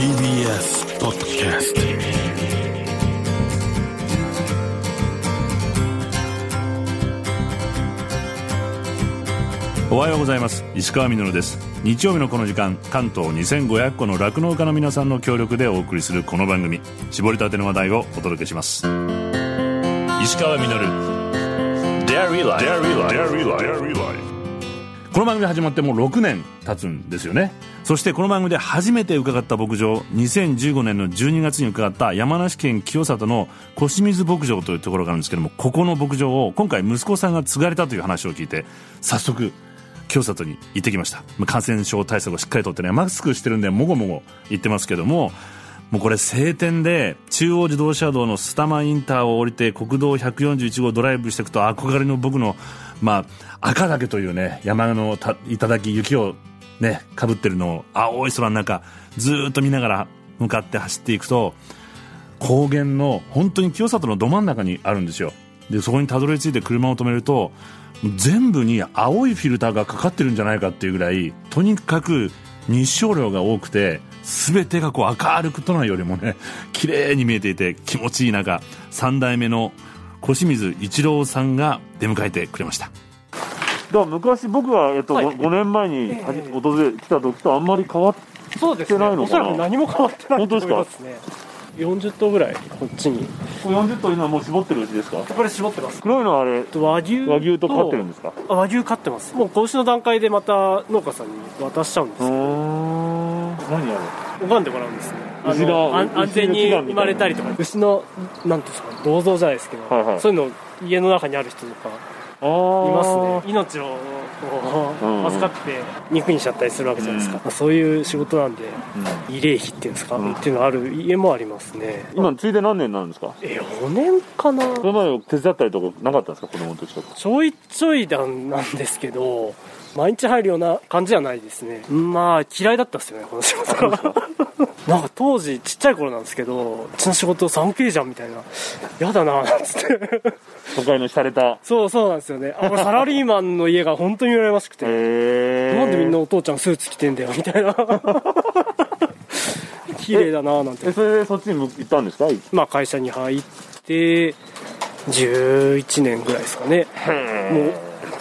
TBS ポッドキャストおはようございます。石川みのるです。日曜日のこの時間関東2500個の酪農家の皆さんの協力でお送りするこの番組。絞りたての話題をお届けします。石川みのる。Dairy Life Dairy Life この番組始まってもう6年経つんですよね。そしてこの番組で初めて伺った牧場2015年の12月に伺った山梨県清里の小清水牧場というところがあるんですけどもここの牧場を今回息子さんが継がれたという話を聞いて早速清里に行ってきました。感染症対策をしっかりとってねマスクしてるんでもごもご言ってますけどももうこれ晴天で中央自動車道のスタマインターを降りて国道141号ドライブしていくと憧れの僕の、まあ、赤岳というね山のた頂雪をねかぶってるのを青い空の中ずっと見ながら向かって走っていくと高原の本当に清里のど真ん中にあるんですよ。でそこにたどり着いて車を止めると全部に青いフィルターがかかってるんじゃないかっていうぐらいとにかく日照量が多くて全てがこう明るく都内よりもね綺麗に見えていて気持ちいい中3代目の小清水一郎さんが出迎えてくれましただから昔僕が、えっとはい 5, 年前に訪れ来た時とあんまり変わっそうですね。してないのかな？おそらく何も変わってない本当ですかと思いますね。40頭ぐらいこっちに。40頭今もう絞ってるうちですか？これ絞ってます。黒いのはあれ和牛和牛と飼ってるんですか？あ和牛飼ってます。もう子牛の段階でまた農家さんに渡しちゃうんですうーよ。ん何あ拝んでもらうんですね。あ牛がの安全に生まれたりとか、牛のなんていうんですか銅像じゃないですけど、はいはいそういうの家の中にある人とかいますね。命をこううん。うん預かって肉にしちゃったりするわけじゃないですか。そういう仕事なんで慰霊碑っていうんですか、うん。っていうのある家もありますね。今ついで何年なんですか？え4年かな？それまで手伝ったりとかなかったんですか？子供の時とか。ちょいちょいなんなんですけど毎日入るような感じじゃないですね。まあ嫌いだったっすよねこの仕事がなんか当時ちっちゃい頃なんですけどうちの仕事 3K じゃんみたいな。やだななんつって。都会の洒落た。そうそうなんですよね。あこれサラリーマンの家が本当に羨ましくて、なんでみんなお父ちゃんスーツ着てんだよみたいな。綺麗だななんて。えそれでそっちに向行ったんですか？まあ会社に入って11年ぐらいですかね。もう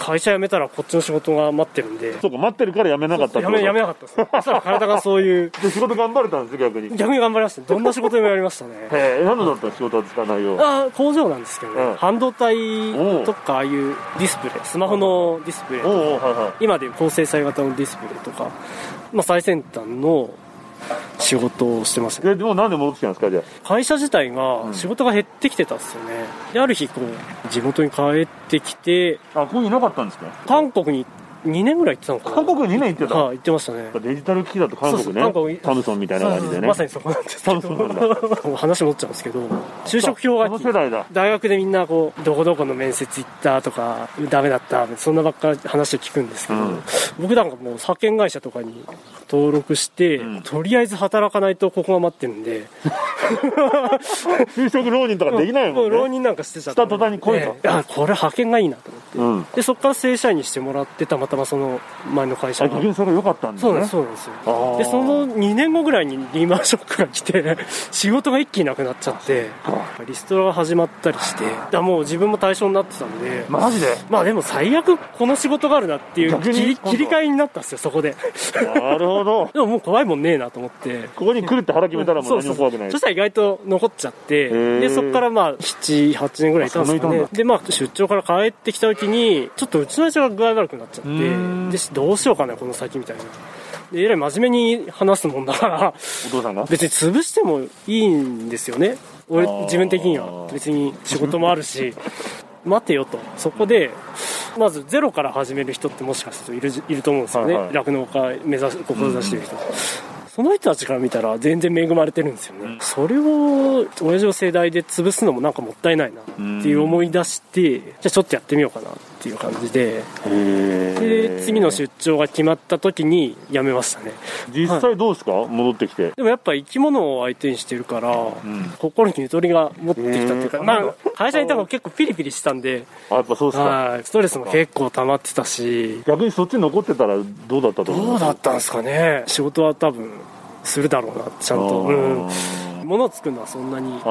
会社辞めたらこっちの仕事が待ってるんで。そうか待ってるから辞めなかったってこと？やめやめなかったです。そしたら体がそういう。で仕事頑張れたんですよ逆に？へ逆に頑張りましたね。どんな仕事でもやりましたね。え何のだったの仕事はつかないよあ工場なんですけどね、うん。半導体とかああいうディスプレイスマホのディスプレイおうおうはいは今でいう高精細型のディスプレイとか、まあ、最先端の仕事をしてました。ででもなんで戻ってきたんですか？じゃ会社自体が仕事が減ってきてたんですよね。である日こう地元に帰ってきてああここにいなかったんですか？韓国に2年ぐらい行ってたのかな。韓国に2年行ってた、はい行ってましたね。デジタル機器だと韓国そうね。そう韓国サムソンみたいな感じでね。まさにそこなんですけど。話戻っちゃうんですけど。就職氷こ河期。の世代だ。大学でみんなこうどこどこの面接行ったとかダメだったそんなばっかり話を聞くんですけど、うん。僕なんかもう派遣会社とかに登録して、ん。とりあえず働かないとここが待ってるんで。就職浪人とかできないもんね。う浪人なんかしてちゃした途端に来いこれ派遣がいいなと思って。うん。でそこから正社員にしてもらってたまたまその前の会社が。あ逆にそれが良かったんですね。そうなんですそうなんですよ。でその2年後ぐらいにリーマンショックが来て 仕事が一気になくなっちゃってリストラが始まったりしてだもう自分も対象になってたんで。マジで？まあでも最悪この仕事があるなっていう切り替えになったんですよそこで。なるほど でももう怖いもんねえなと思って。ここに来るって腹決めたらもう何も怖くない。そしたら意外と残っちゃってー。でそこからまあ78年ぐらいいたんですかねでまあ出張から帰ってきた時にちょっとうちの親父が具合悪くなっちゃってんでどうしようかなこの先みたいな。でえらい真面目に話すもんだからお父さんが？別に潰してもいいんですよね。俺自分的には。別に仕事もあるし。待てよと。そこでまずゼロから始める人ってもしかするといるいると思うんですよね。はいはい。酪農、家目指す志してる人、その人たちから見たら全然恵まれてるんですよね、それを親父の世代で潰すのもなんかもったいないなっていう思い出して、じゃあちょっとやってみようかな。っていう感じで。で次の出張が決まった時に辞めましたね。実際どうですか？戻ってきて。でもやっぱ生き物を相手にしてるから、心にゆとりが持ってきたっていうか、まあ、会社にいたの結構ピリピリしてたんで、あやっぱそうですか。はい、ストレスも結構溜まってたし、逆にそっちに残ってたらどうだったと思うどうだったんですかね。仕事は多分するだろうなってちゃんと、うん、物を作るのはそんなに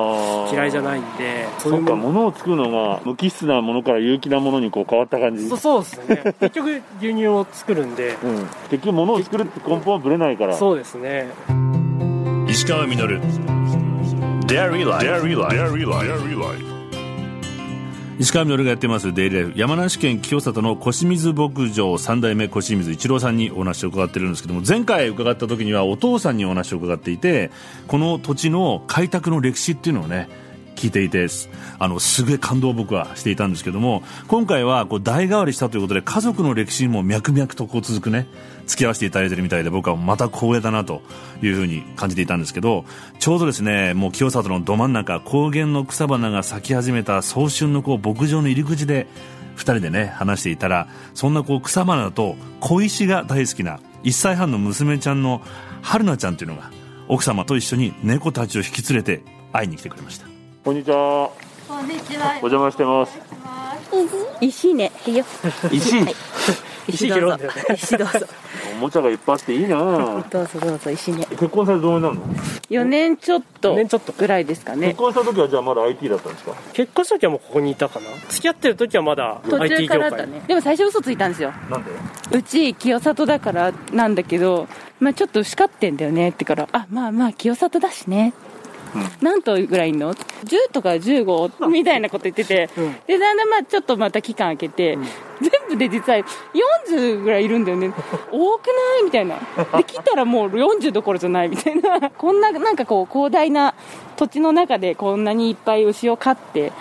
嫌いじゃないんでそっかも物を作るのが無機質なものから有機なものにこう変わった感じ。そうそうですね。結局牛乳を作るんで。うん、結局物を作るって根本はぶれないから。そうですね。石川稔。Dairy Life Dairy Life 石川稔がやってますデイリーライフ。山梨県清里の小清水牧場3代目小清水一郎さんにお話を伺ってるんですけども前回伺った時にはお父さんにお話を伺っていてこの土地の開拓の歴史っていうのをね聞いていてあのすげえ感動を僕はしていたんですけども今回はこう代替わりしたということで家族の歴史も脈々とこう続くね付き合わせていただいてるみたいで僕はまた光栄だなというふうに感じていたんですけどちょうどですねもう清里のど真ん中高原の草花が咲き始めた早春のこう牧場の入り口で2人でね話していたらそんなこう草花と小石が大好きな1歳半の娘ちゃんの春菜ちゃんというのが奥様と一緒に猫たちを引き連れて会いに来てくれましたこんにちはこんにちは。お邪魔してます石ね、いいよ。石はい。石どうぞね。石どうぞ。おもちゃがいっぱいあっていいなどうぞどうぞ石ね。結婚されてどうになるの四年ちょっと四年ちょっとぐらいですかね。結。婚した時はじゃあまだ IT だったんですか結婚した時はもうここにいたかな付き合ってる時はまだ途 IT 中か業界ね。でも最初嘘ついたんですよ。なんでうち清里だからなんだけど、まあちょっと叱ってんだよね。ってから、あ、まあまあ清里だしね。何頭ぐらいいんの ?10 とか15みたいなこと言ってて、うんで、だんだんまあちょっとまた期間空けて、全部で実は40ぐらいいるんだよね。多くない？みたいな。で、来たらもう40どころじゃないみたいな。こんな、なんかこう広大な土地の中でこんなにいっぱい牛を飼って、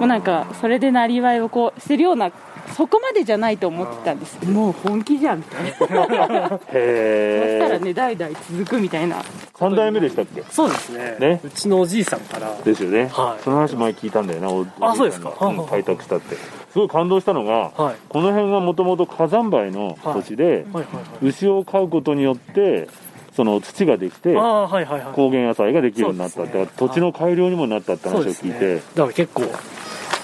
もうなんかそれでなりわいをこうしてるような、そこまでじゃないと思ってたんです。もう本気じゃんみたいな。そしたらね、代々続くみたいな。3代目でしたっけ？そうですね。ね。うちのおじいさんから。ですよね、はい。その話前聞いたんだよなおあそうですか。うん開拓したって。すごい感動したのが、はい。この辺がもともと火山灰の土地で、はい。はいはい牛を飼うことによってその土ができてはいはいはい。高原野菜ができるようになったって、ね。土地の改良にもなったって話を聞いて、だから結構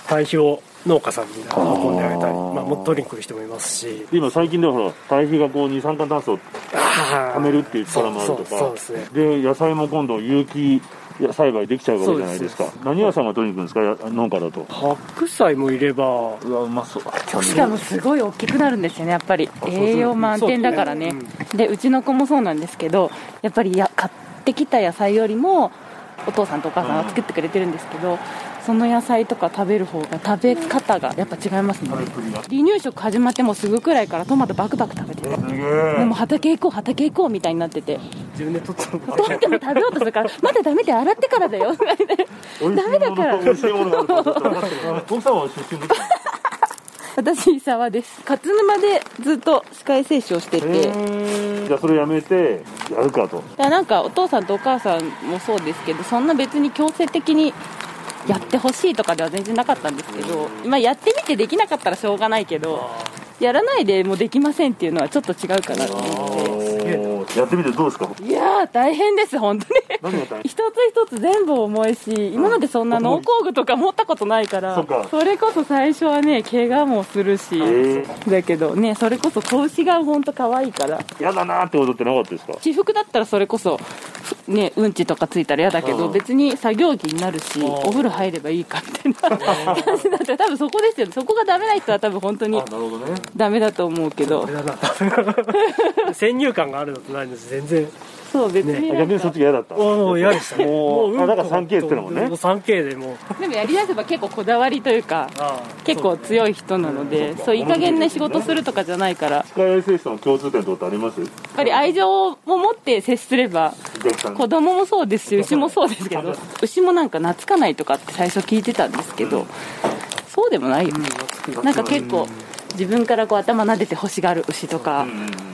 堆肥を農家さんに運んであげたりまあ、もっと取りに来る人もいますし。今最近ではほら堆肥がこう二酸化炭素を貯貯めるっていう力もあるとか。そうそうですね。で野菜も今度有機栽培できちゃうわけじゃないですか。何屋さんが取りに行くんですか？や農家だと。白菜もいればうわうまそうしかもすごい大きくなるんですよね、やっぱり。栄養満点だからね。で、うちの子もそうなんですけど、やっぱりや買ってきた野菜よりも、お父さんとお母さんが作ってくれてるんですけど、その野菜とか食べる方が食べ方がやっぱ違いますね。離乳食始まってもすぐくらいからトマトバクバク食べてでえも畑行こう、畑行こうみたいになってて。自分で取ったの取っても食べようとするから、まだダメで洗ってからだよ。ダメだから。美奥さんは出身で私、伊沢です。勝沼でずっと歯科衛生士をしてて。じゃあそれやめてやるかとだからなんかお父さんとお母さんもそうですけどそんな別に強制的にやってほしいとかでは全然なかったんですけど、まあ、やってみてできなかったらしょうがないけどやらないでもうできませんっていうのはちょっと違うかなと思って。やってみてどうですか？いやー大変です本当に。一つ一つ全部重いし今までそんな農工具とか持ったことないからそれこそ最初はね怪我もするしえだけどねそれこそ子牛が本当可愛いから。嫌だなってことってなかったですか？私服だったらそれこそ、ね、うんちとかついたら嫌だけど、うん。別に作業着になるし、お風呂入ればいいかみたいな感じだったら、多分そこですよね。そこがダメな人は多分本当になるほどね。ダメだと思うけど。先入観があるのとないのと全然そう、別になんか。逆にそっちが嫌だった。もう嫌でした。ねもううんあだから 3K って言ってたもんね。もう 3K でもう。でもやりだせば結構こだわりというか、結構強い人なので、そう、いい加減な仕事するとかじゃないから、やっ歯科衛生士の共通点とかってありますぱり愛情を持って接すれば、子供もそうですし牛もそうですけど牛もなんか懐かないとかって最初聞いてたんですけど、そうでもないよ。ね、なんか結構自分からこう頭撫でて欲しがる牛とか、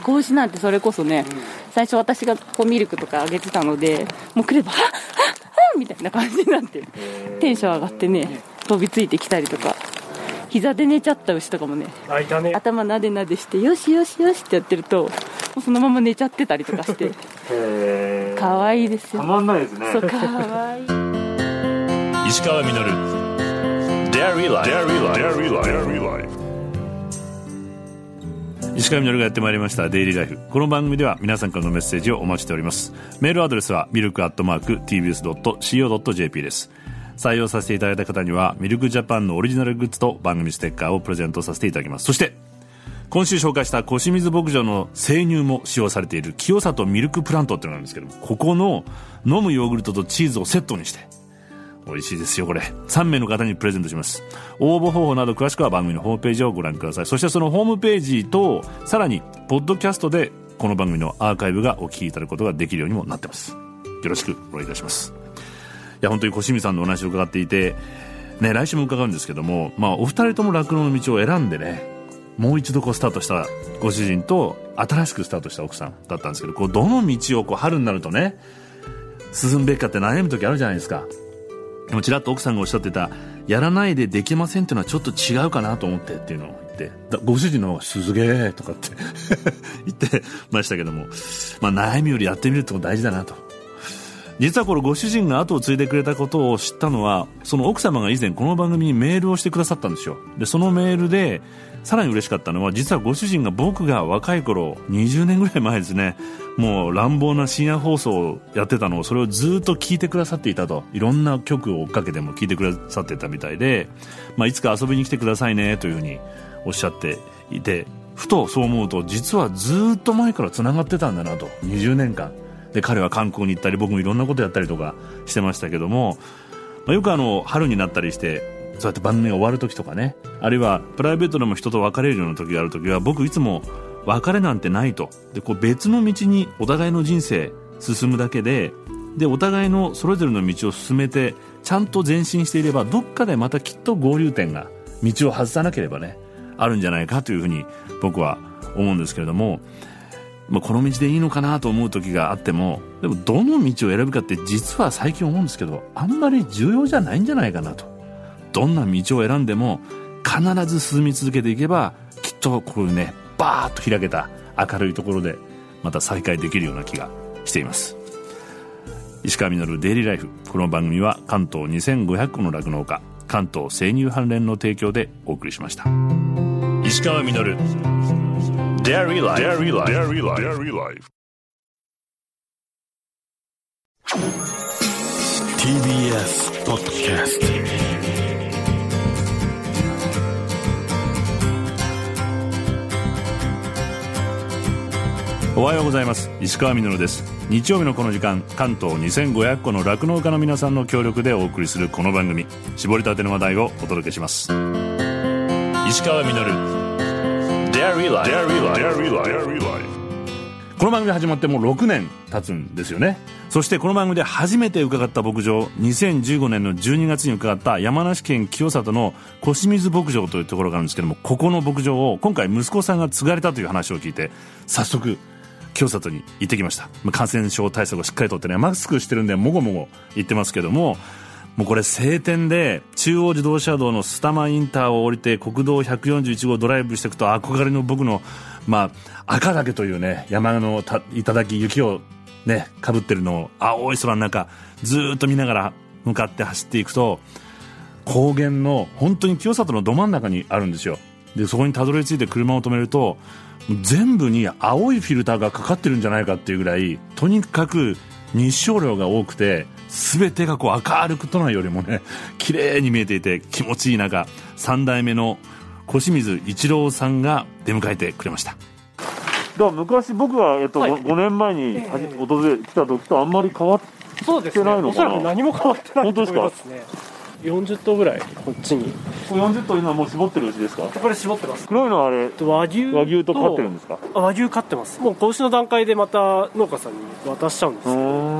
子牛なんてそれこそね、最初私がこうミルクとかあげてたのでもう来れば「はっはっはっ」みたいな感じになってテンション上がってね飛びついてきたりとか。膝で寝ちゃった牛とかもねあいたね。頭なでなでしてよしよしよしってやってるともうそのまま寝ちゃってたりとかしてへー。可愛いですよ。たまんないですね。そう可愛い。石川稔。Dairy Life. Dairy Life. Dairy Life. 石川みのるがやってまいりましたデイリーライフ。この番組では皆さんからのメッセージをお待ちしております。メールアドレスはミルクアットマーク TBS.CO.JP です。採用させていただいた方にはミルクジャパンのオリジナルグッズと番組ステッカーをプレゼントさせていただきます。そして今週紹介した小清水牧場の生乳も使用されている清里ミルクプラントっていうのがあるんですけどもここの飲むヨーグルトとチーズをセットにして美味しいですよこれ。3名の方にプレゼントします。応募方法など詳しくは番組のホームページをご覧ください。そしてそのホームページとさらにポッドキャストでこの番組のアーカイブがお聞きいただくことができるようにもなってます。よろしくお願いいたします。いや本当に小清水さんのお話を伺っていてね来週も伺うんですけどもまあお二人とも酪農の道を選んでねもう一度こうスタートしたご主人と新しくスタートした奥さんだったんですけどこうどの道をこう春になるとね進むべきかって悩む時あるじゃないですか。でもちらっと奥さんがおっしゃってたやらないでできませんっていうのはちょっと違うかなと思ってっていうのを言ってご主人の方がすげえとかって 言ってましたけども、まあ、悩みよりやってみるってこと大事だなと。実はこれご主人が後を継いでくれたことを知ったのはその奥様が以前この番組にメールをしてくださったんですよ。でそのメールでさらに嬉しかったのは実はご主人が僕が若い頃20年ぐらい前ですねもう乱暴な深夜放送をやってたのをそれをずっと聞いてくださっていたと。いろんな曲を追っかけても聞いてくださってたみたいで、まあ、いつか遊びに来てくださいねというふうにおっしゃっていてふとそう思うと実はずっと前からつながってたんだなと。20年間。で彼は観光に行ったり僕もいろんなことやったりとかしてましたけども、まあ、よくあの春になったりしてそうやって番組が終わる時とかねあるいはプライベートでも人と別れるような時がある時は僕いつも別れなんてないと。でこう別の道にお互いの人生進むだけででお互いのそれぞれの道を進めてちゃんと前進していればどっかでまたきっと合流点が道を外さなければねあるんじゃないかというふうに僕は思うんですけれども、まあ、この道でいいのかなと思う時があってもでもどの道を選ぶかって実は最近思うんですけどあんまり重要じゃないんじゃないかなと。どんな道を選んでも必ず進み続けていけばきっとこういうねバーッと開けた明るいところでまた再会できるような気がしています。石川稔デイリーライフ。この番組は関東2500個の酪農家関東生乳関連の提供でお送りしました。石川稔デイリーライフ TBS ポッドキャストおはようございます。石川みのるです。日曜日のこの時間関東2500個の酪農家の皆さんの協力でお送りするこの番組。絞りたての話題をお届けします。石川みのるこの番組始まってもう6年経つんですよね。そしてこの番組で初めて伺った牧場2015年の12月に伺った山梨県清里の小清水牧場というところがあるんですけどもここの牧場を今回息子さんが継がれたという話を聞いて早速清里に行ってきました。感染症対策をしっかりとってねマスクしてるんでもごもご言ってますけどももうこれ晴天で中央自動車道のスタマインターを降りて国道141号ドライブしていくと憧れの僕の、まあ、赤岳というね山のた頂雪をねかぶってるのを青い空の中ずっと見ながら向かって走っていくと高原の本当に清里のど真ん中にあるんですよ。でそこにたどり着いて車を止めると全部に青いフィルターがかかってるんじゃないかっていうぐらいとにかく日照量が多くて全てがこう明るく都内よりもね綺麗に見えていて気持ちいい中3代目の小清水一郎さんが出迎えてくれました。だから昔僕が、えっとはい。5, 年前にはじ訪れ来た時とあんまり変わっそうですねしてないのかな。おそらく何も変わってない本当ですかと思いますね40頭ぐらいこっちに。40頭今はもう絞ってるうちですか？これ絞ってます。黒いのはあれ和牛。和牛と飼ってるんですか？あ和牛飼ってます。もう子牛の段階でまた農家さんに渡しちゃうんですうーよん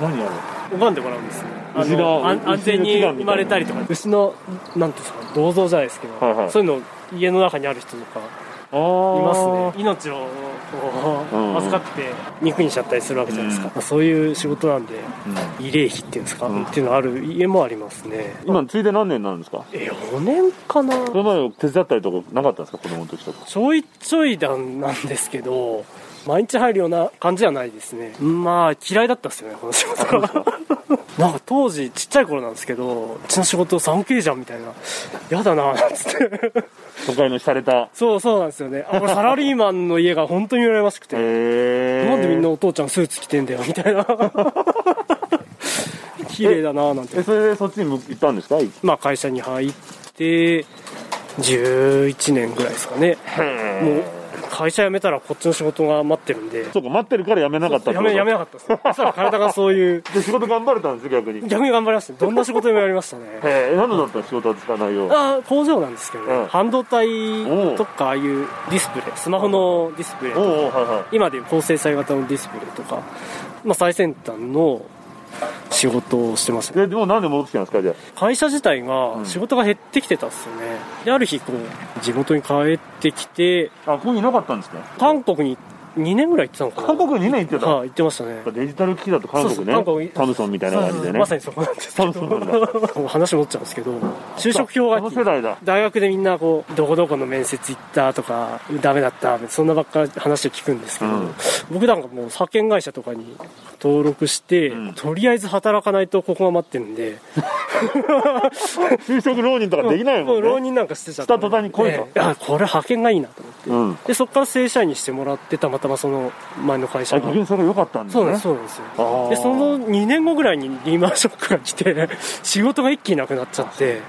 何あ拝んでもらうんですねあ牛がの安全に生まれたりとか。牛のなんていうんですか銅像じゃないですけど、はいはいそういうの家の中にある人とかいますね。ー命をこう、うん。預かって肉にしちゃったりするわけじゃないですか、まあそういう仕事なんで慰霊碑っていうんですか、うん。っていうのある家もありますね。今ついで何年になるんですか？え4年かな。それまで手伝ったりとかなかったんですか？子供の時とか。ちょいちょいなんなんですけど毎日入るような感じじゃないですね。まあ嫌いだったっすよねこの仕事は。なんか当時ちっちゃい頃なんですけどうちの仕事 3K じゃんみたいな。やだななんつって。都会の洒落た。そうそうなんですよね。あこれサラリーマンの家が本当に羨ましくて。なんでみんなお父ちゃんスーツ着てんだよみたいな。綺麗だななんて。えそれでそっちに向行ったんですか？まあ会社に入って11年ぐらいですかね。もう会社辞めたらこっちの仕事が待ってるんで。そうか待ってるから辞めなかったってこと？やめやめなかったです。そしたら体がそういう。で仕事頑張れたんですよ逆に。へ逆に頑張りましたね。どんな仕事でもやりましたね。え何だったの仕事はつかないよあ工場なんですけどね、うん。半導体とかああいうディスプレイスマホのディスプレイとか。今でいう高精細型のディスプレイとか、まあ、最先端の仕事をしてましたねいででもなんで戻ってきたんですか？じゃ会社自体が仕事が減ってきてたんですよね。である日こう地元に帰ってきてああここにいなかったんですね韓国に2年ぐらい行ってたのかな。韓国に2年行ってた、はい行ってましたね。デジタル機器だと韓国ね。韓国サムソンみたいな感じでね。まさにそこなんですけサムソンなんだ。ど話戻っちゃうんですけど就職氷河期。世代だ。大学でみんなこうどこどこの面接行ったとかダメだったそんなばっかり話を聞くんですけど、うん。僕なんかもう派遣会社とかに登録して、ん。とりあえず働かないとここが待ってるんで。就職浪人とかできないもんね。う浪人なんかしてちゃした途端に来いと。これ派遣がいいなと思って、うん。でそこから正社員にしてもらってたまたまその前の会社あがそれが良かったんですね。そうなんですそうなんですよでその2年後ぐらいにリーマンショックが来て 仕事が一気になくなっちゃって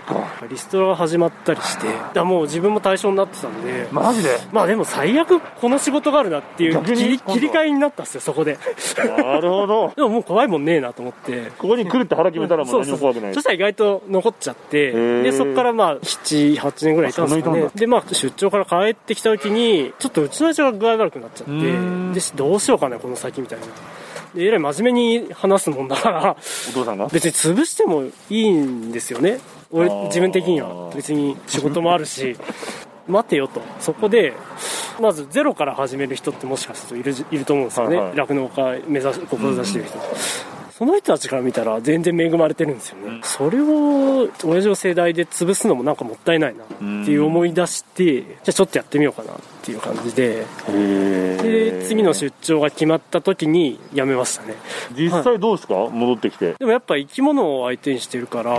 リストラが始まったりしてだもう自分も対象になってたんでマジで？まあでも最悪この仕事があるなっていう切り切り替えになったんですよそこで。なるほど。でももう怖いもんねえなと思って。ここに来るって腹決めたらもうそう何も怖くない。そしたら意外と残っちゃってー。でそこからまあ78年ぐらいいたんですかね。でまあ出張から帰ってきた時にちょっとうちの父が具合悪くなっちゃってんでどうしようかねこの先みたいな。でえらい真面目に話すもんだからお父さんが？別に潰してもいいんですよね。俺自分的には。別に仕事もあるし。待てよと。そこでまずゼロから始める人ってもしかするといるいると思うんですよね。はいはい。酪農、家目指し志してる人、その人たちから見たら全然恵まれてるんですよね、それを親父の世代で潰すのもなんかもったいないなっていう思い出して、じゃあちょっとやってみようかなっていう感じで。で次の出張が決まった時に辞めましたね。実際どうですか？戻ってきて。でもやっぱ生き物を相手にしてるから、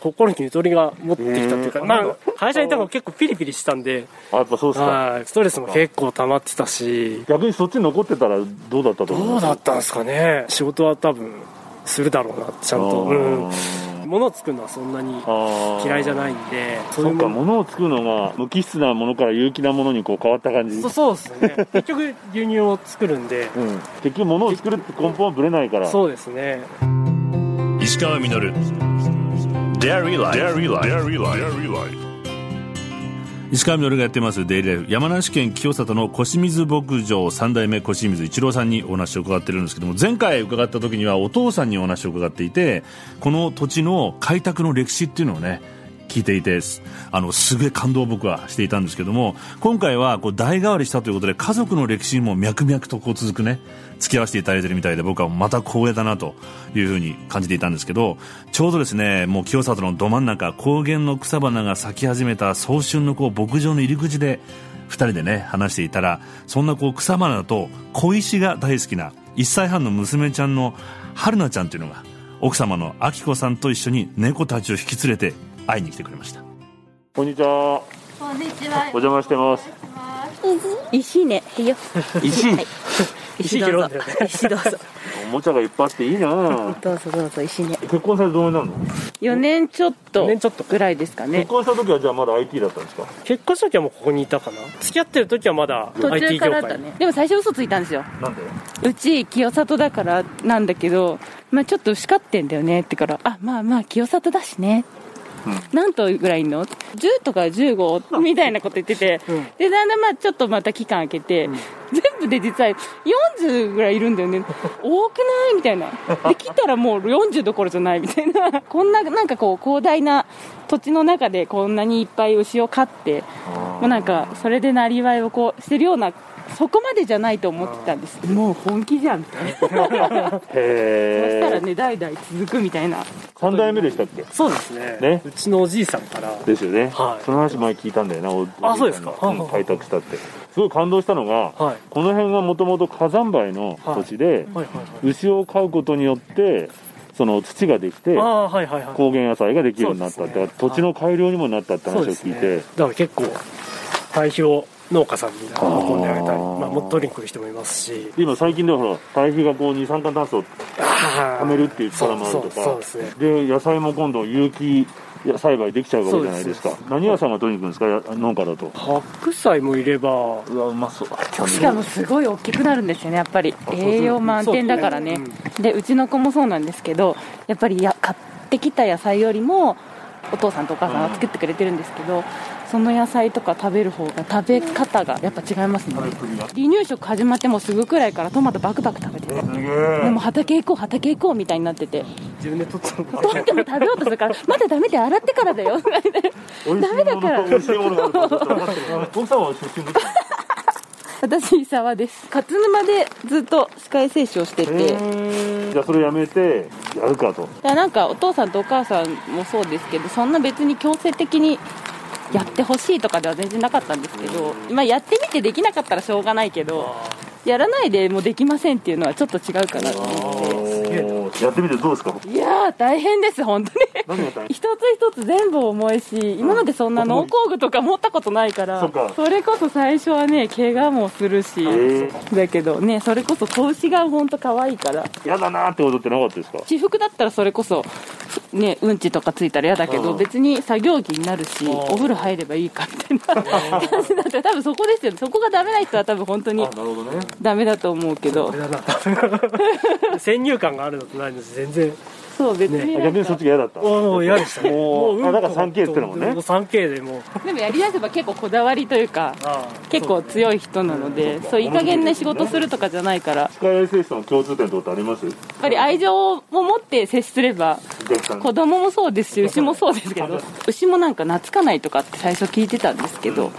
心にゆとりが持ってきたっていうか、まあ、会社にいたのが結構ピリピリしたんで、あやっぱそうですか。はい。ストレスも結構溜まってたし、逆にそっちに残ってたらどうだったと思うどうだったんですかね、仕事は多分するだろうな、ちゃんと。うん物を作るのはそんなに嫌いじゃないんで、そうそっかいうもの。物を作るのが無機質なものから有機なものにこう変わった感じ。そうそうですね。結局牛乳を作るんで、うん、結局物を作るって根本はぶれないから。そうですね。石川稔。Dairy Life Dairy Life Dairy Life 石川みのるがやってますデイリーライフ。山梨県清里の小清水牧場3代目小清水一郎さんにお話を伺ってるんですけども前回伺った時にはお父さんにお話を伺っていてこの土地の開拓の歴史っていうのをね聞いていてあのすげえ感動を僕はしていたんですけども今回はこう代替わりしたということで家族の歴史にも脈々とこう続くね付き合わせていただいてるみたいで僕はまた光栄だなというふうに感じていたんですけどちょうどですねもう清里のど真ん中高原の草花が咲き始めた早春のこう牧場の入り口で2人でね話していたらそんなこう草花と小石が大好きな1歳半の娘ちゃんの春菜ちゃんというのが奥様の明子さんと一緒に猫たちを引き連れて会いに来てくれました。こんにちは。こんにちは。お邪魔してます。石ね。いいよ。石はい。石どうぞ石どうぞ。おもちゃがいっぱいあっていいな。どうぞどうぞ石ね。結婚されてどうになるの？4年ちょっと4年ちょっと。ぐらいですか結ね婚した時はじゃあまだ IT だったんですか？結婚した時はもうここにいたかな。付き合ってる時はまだ途 IT 業中からだ界。ねでも最初嘘ついたんですよ。なんで？うち清里だからなんだけど、まあ、ちょっと牛飼ってんだよねってからあまあまあ清里だしね、何頭ぐらいいんの ?10 とか15みたいなこと言ってて、うん。でだんだんまあちょっとまた期間空けて、全部で実は40ぐらいいるんだよね。多くない？みたいな。で来たらもう40どころじゃないみたいな。こんななんかこう広大な土地の中でこんなにいっぱい牛を飼ってもうなんかそれでなりわいをこうしてるようなそこまでじゃないと思ってたんです。もう本気じゃんみたいなそしたらね代々続くみたいな。3代目でしたっけ？そうです。ね。ね。うちのおじいさんから。ですよね、はい。その話前聞いたんだよなおあそうですか。うん開拓したって。すごい感動したのが、はい。この辺がもともと火山灰の土地で、はい。はい。はい。牛を飼うことによってその土ができてああはい。はい。はい。高原野菜ができるようになったって、ね。土地の改良にもなったって話をそうですね。聞いて、だから結構堆肥を農家さんに喜んであげたりまあ、もっと取りに来る人もいますし。今最近ではほら堆肥がこう二酸化炭素をは貯めるっていう力もあるとか。そうそうですね。で野菜も今度有機栽培できちゃうわけじゃないですか。何屋さんが取りに行くんですか？や農家だと。白菜もいれば。うわうまそう。しかもすごい大きくなるんですよねやっぱり。栄養満点だからね。でうちの子もそうなんですけどやっぱりや買ってきた野菜よりもお父さんとお母さんが作ってくれてるんですけどその野菜とか食べる方が食べ方がやっぱ違いますね。離乳食始まってもうすぐくらいからトマトバクバク食べてでえ。も畑行こう畑行こうみたいになってて。自分で取ったのか。取っても食べようとするからまだダメで洗ってからだよ。ダメだから。は私伊沢です。勝沼でずっと歯科衛生士をしてて。じゃあそれやめてやるかと。なんかお父さんとお母さんもそうですけどそんな別に強制的にやってほしいとかでは全然なかったんですけど、まあ、やってみてできなかったらしょうがないけどやらないでもうできませんっていうのはちょっと違うかなと思って。やってみてどうですか？いやー大変です本当に。何が大変？一つ一つ全部重いし今までそんな農工具とか持ったことないからそれこそ最初はね怪我もするしえだけどねそれこそ子牛が本当可愛いから。嫌だなーってことってなかったですか？私服だったらそれこそねうんちとかついたら嫌だけどうん。別に作業着になるしお風呂入ればいいかみたいな感じだったら多分そこですよ。ねそこがダメな人は多分本当にダメだと思うけど。先入観があるのとないのと全然そう別になんあ逆にそっかちが嫌だった。もう嫌でしたね。もううんあだから 3K って言ってたもんね。もう 3K でもう。でもやりだせば結構こだわりというかああ結構強い人なのでそういい加減な仕事するとかじゃないから。やっ歯科衛生士との共通点とかってあります？ぱり愛情を持って接すれば子供もそうですし牛もそうですけど牛もなんか懐かないとかって最初聞いてたんですけど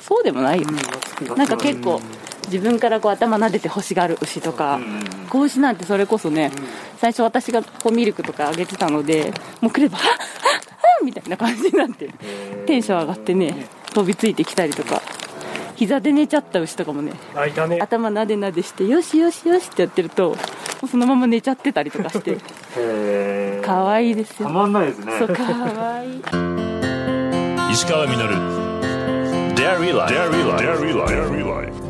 そうでもないよなんか結構自分からこう頭撫でて欲しがる牛とか子牛なんてそれこそね最初私がこうミルクとかあげてたのでもう来れば「はっはっはっ」みたいな感じになってテンション上がってね飛びついてきたりとか。膝で寝ちゃった牛とかもね頭なでなでしてよしよしよしってやってるともうそのまま寝ちゃってたりとかして へー。可愛いですよ。たまんないですね。そう可愛い。石川稔。Dairy Life Dairy Life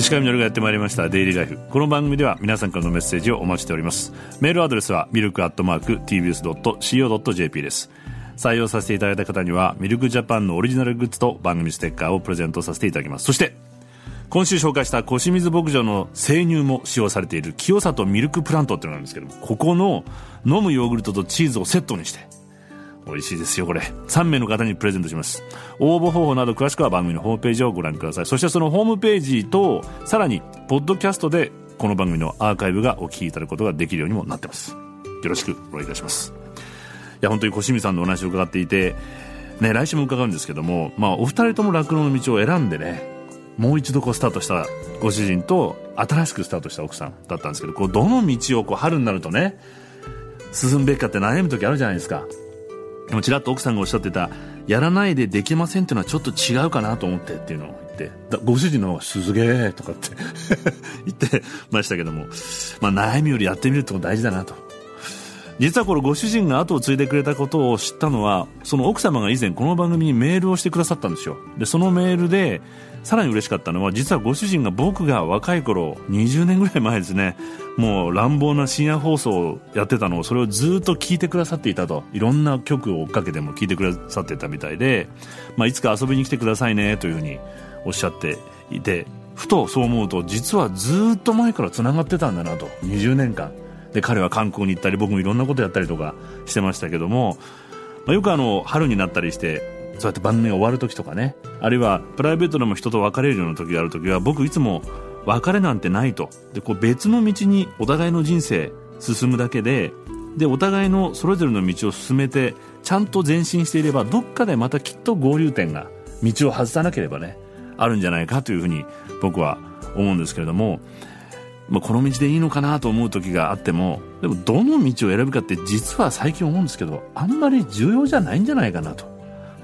石川稔がやってまいりました「デイリーライフ」この番組では皆さんからのメッセージをお待ちしております。メールアドレスはミルクアットマーク TBS.CO.JP です。採用させていただいた方にはミルクジャパンのオリジナルグッズと番組ステッカーをプレゼントさせていただきます。そして今週紹介した腰水牧場の生乳も使用されている清里ミルクプラントっていうのがあるんですけどここの飲むヨーグルトとチーズをセットにして美味しいですよこれ。3名の方にプレゼントします。応募方法など詳しくは番組のホームページをご覧ください。そしてそのホームページとさらにポッドキャストでこの番組のアーカイブがお聞きいただくことができるようにもなってます。よろしくお願いいたします。いや本当に小清水さんのお話を伺っていてね来週も伺うんですけどもまあお二人とも酪農の道を選んでねもう一度こうスタートしたご主人と新しくスタートした奥さんだったんですけどこうどの道をこう春になるとね進むべきかって悩む時あるじゃないですか。でもちらっと奥さんがおっしゃってたやらないでできませんっていうのはちょっと違うかなと思ってっていうのを言ってご主人の方がすげえとかって 言ってましたけども、まあ、悩みよりやってみるってこと大事だなと。実はこれご主人が後を継いでくれたことを知ったのはその奥様が以前この番組にメールをしてくださったんですよ。でそのメールでさらに嬉しかったのは実はご主人が僕が若い頃20年ぐらい前ですねもう乱暴な深夜放送をやってたのをそれをずっと聞いてくださっていたと。いろんな曲を追っかけても聞いてくださってたみたいで、まあ、いつか遊びに来てくださいねというふうにおっしゃっていてふとそう思うと実はずっと前からつながってたんだなと。20年間。で彼は観光に行ったり僕もいろんなことやったりとかしてましたけども、まあ、よくあの春になったりしてそうやって番組が終わる時とかねあるいはプライベートでも人と別れるような時がある時は僕いつも別れなんてないと。でこう別の道にお互いの人生進むだけででお互いのそれぞれの道を進めてちゃんと前進していればどっかでまたきっと合流点が道を外さなければねあるんじゃないかというふうに僕は思うんですけれども、まあ、この道でいいのかなと思う時があってもでもどの道を選ぶかって実は最近思うんですけどあんまり重要じゃないんじゃないかなと。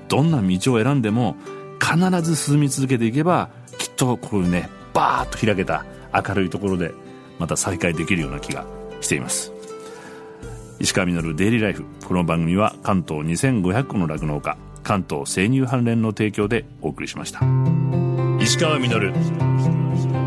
どんな道を選んでも必ず進み続けていけばきっとこういうねバーッと開けた明るいところでまた再会できるような気がしています。石川稔デイリーライフこの番組は関東2500個の酪農家関東生乳関連の提供でお送りしました。石川稔。